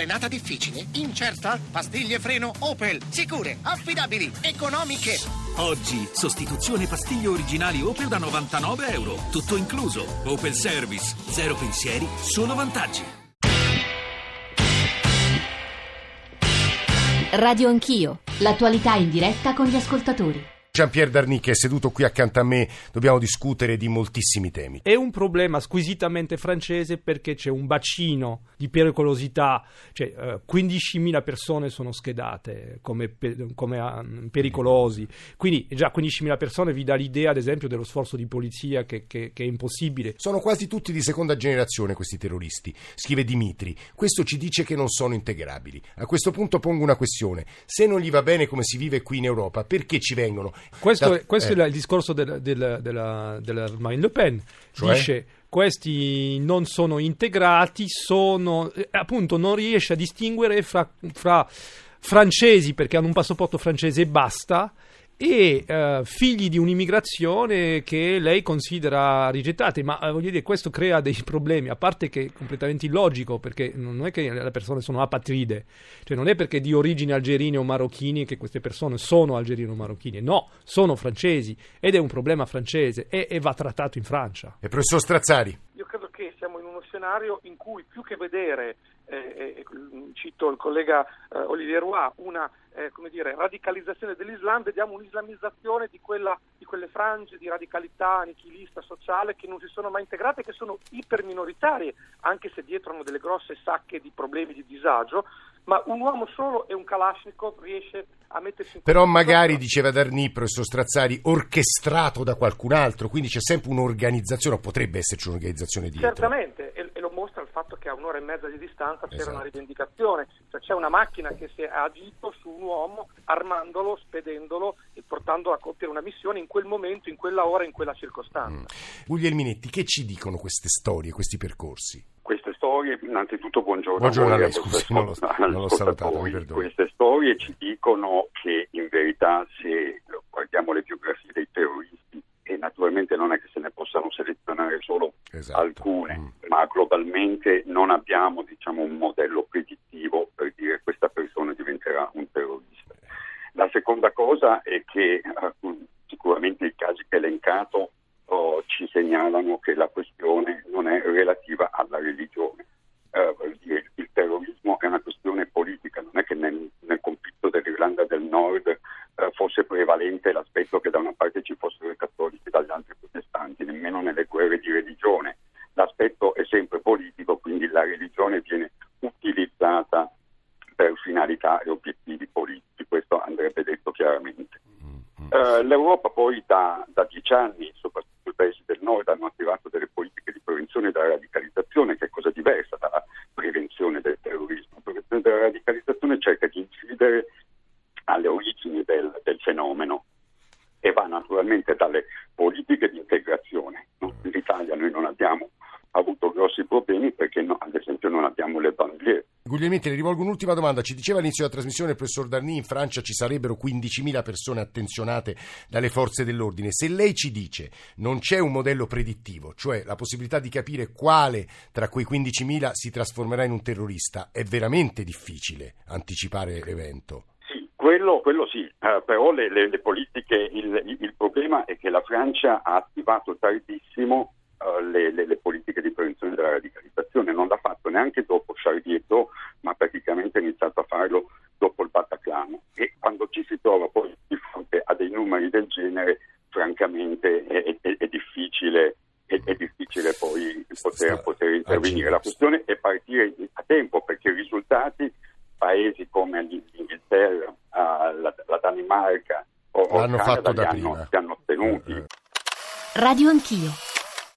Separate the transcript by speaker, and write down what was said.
Speaker 1: Frenata difficile? Incerta? Pastiglie freno Opel. Sicure, affidabili, economiche.
Speaker 2: Oggi, sostituzione pastiglie originali Opel da 99 euro. Tutto incluso. Opel Service. Zero pensieri, solo vantaggi.
Speaker 3: Radio Anch'io, l'attualità in diretta con gli ascoltatori.
Speaker 4: Jean-Pierre Darny che è seduto qui accanto a me, dobbiamo discutere di moltissimi temi.
Speaker 5: È un problema squisitamente francese perché c'è un bacino di pericolosità, cioè eh, 15.000 persone sono schedate come, pe- come uh, pericolosi, quindi già 15.000 persone vi dà l'idea ad esempio dello sforzo di polizia che, che, che è impossibile.
Speaker 4: Sono quasi tutti di seconda generazione questi terroristi, scrive Dimitri, questo ci dice che non sono integrabili. A questo punto pongo una questione, se non gli va bene come si vive qui in Europa, perché ci vengono?
Speaker 5: Questo, è, questo
Speaker 4: eh.
Speaker 5: è il discorso del- del- della, della Marine Le Pen.
Speaker 4: Cioè?
Speaker 5: Dice questi non sono integrati, sono, eh, appunto non riesce a distinguere fra, fra francesi perché hanno un passaporto francese e basta e eh, figli di un'immigrazione che lei considera rigettati, ma eh, voglio dire, questo crea dei problemi, a parte che è completamente illogico, perché non è che le persone sono apatride, cioè non è perché di origine algerine o marocchini che queste persone sono algerine o marocchine, no, sono francesi ed è un problema francese e, e va trattato in Francia.
Speaker 4: E professor Strazzari,
Speaker 6: Io credo che siamo in uno scenario in cui più che vedere, eh, eh, cito il collega eh, Olivier Roy, una eh, come dire, radicalizzazione dell'Islam, vediamo un'islamizzazione di, quella, di quelle frange di radicalità nichilista sociale che non si sono mai integrate, che sono iperminoritarie, anche se dietro hanno delle grosse sacche di problemi di disagio, ma un uomo solo e un Kalashnikov riesce a mettersi in
Speaker 4: però magari, diceva Darny, professor Strazzari, orchestrato da qualcun altro, quindi c'è sempre un'organizzazione, o potrebbe esserci un'organizzazione dietro.
Speaker 6: Certamente, e, e lo mostra il fatto che a un'ora e mezza di distanza c'era
Speaker 4: Esatto.
Speaker 6: una rivendicazione, cioè c'è una macchina che si è agito su un uomo armandolo, spedendolo e portandolo a compiere una missione in quel momento, in quella ora, in quella circostanza.
Speaker 4: Guglielminetti, che ci dicono queste storie, questi percorsi?
Speaker 7: Queste storie, innanzitutto buongiorno,
Speaker 4: Buongiorno
Speaker 7: a
Speaker 4: lei, scusi, non l'ho- non l'ho salutato, mi perdoni.
Speaker 7: Queste storie ci dicono che in verità se guardiamo le biografie dei terroristi, naturalmente non è che se ne possano selezionare solo
Speaker 4: Esatto.
Speaker 7: alcune,
Speaker 4: Mm.
Speaker 7: ma globalmente non abbiamo diciamo, un modello predittivo per dire questa persona diventerà un terrorista. La seconda cosa è che eh, sicuramente i casi che elencato oh, ci segnalano che la questione non è relativa alla religione. Eh, dire, il terrorismo è una questione politica, non è che nel, nel conflitto dell'Irlanda del Nord eh, fosse prevalente l'aspetto che da una parte ci fossero guerre di religione. L'aspetto è sempre politico, quindi la religione viene utilizzata per finalità e obiettivi politici, questo andrebbe detto chiaramente. Eh, L'Europa poi da, da dieci anni, soprattutto i paesi del nord, hanno attivato delle politiche di prevenzione della radicalizzazione, che è cosa diversa dalla prevenzione del terrorismo. La prevenzione della radicalizzazione cerca di incidere alle origini del, del fenomeno e va naturalmente dalle politiche di integrazione. no? In Italia noi non abbiamo avuto grossi problemi perché no, ad esempio non abbiamo le bandiere.
Speaker 4: Guglielmetti, le rivolgo un'ultima domanda. Ci diceva all'inizio della trasmissione il professor Darny, in Francia ci sarebbero 15.000 persone attenzionate dalle forze dell'ordine. Se lei ci dice non c'è un modello predittivo, cioè la possibilità di capire quale tra quei 15.000 si trasformerà in un terrorista, è veramente difficile anticipare l'evento.
Speaker 7: Quello, quello sì, eh, però le, le- le politiche, il, il- problema è che la Francia ha attivato tardissimo eh, le, le- politiche di prevenzione della radicalizzazione, non l'ha fatto neanche dopo Charlie Hebdo, ma praticamente ha iniziato a farlo dopo il Bataclan. E quando ci si trova poi di fronte a dei numeri del genere, francamente è, è- è difficile. È, è difficile poi poter, poter intervenire. La questione è partire a tempo perché i risultati paesi come l'Inghilterra, la, la Danimarca o, o Canada
Speaker 4: fatto
Speaker 7: li
Speaker 4: da
Speaker 7: hanno,
Speaker 4: prima.
Speaker 7: li hanno ottenuti.
Speaker 4: Eh, eh.
Speaker 3: Radio Anch'io,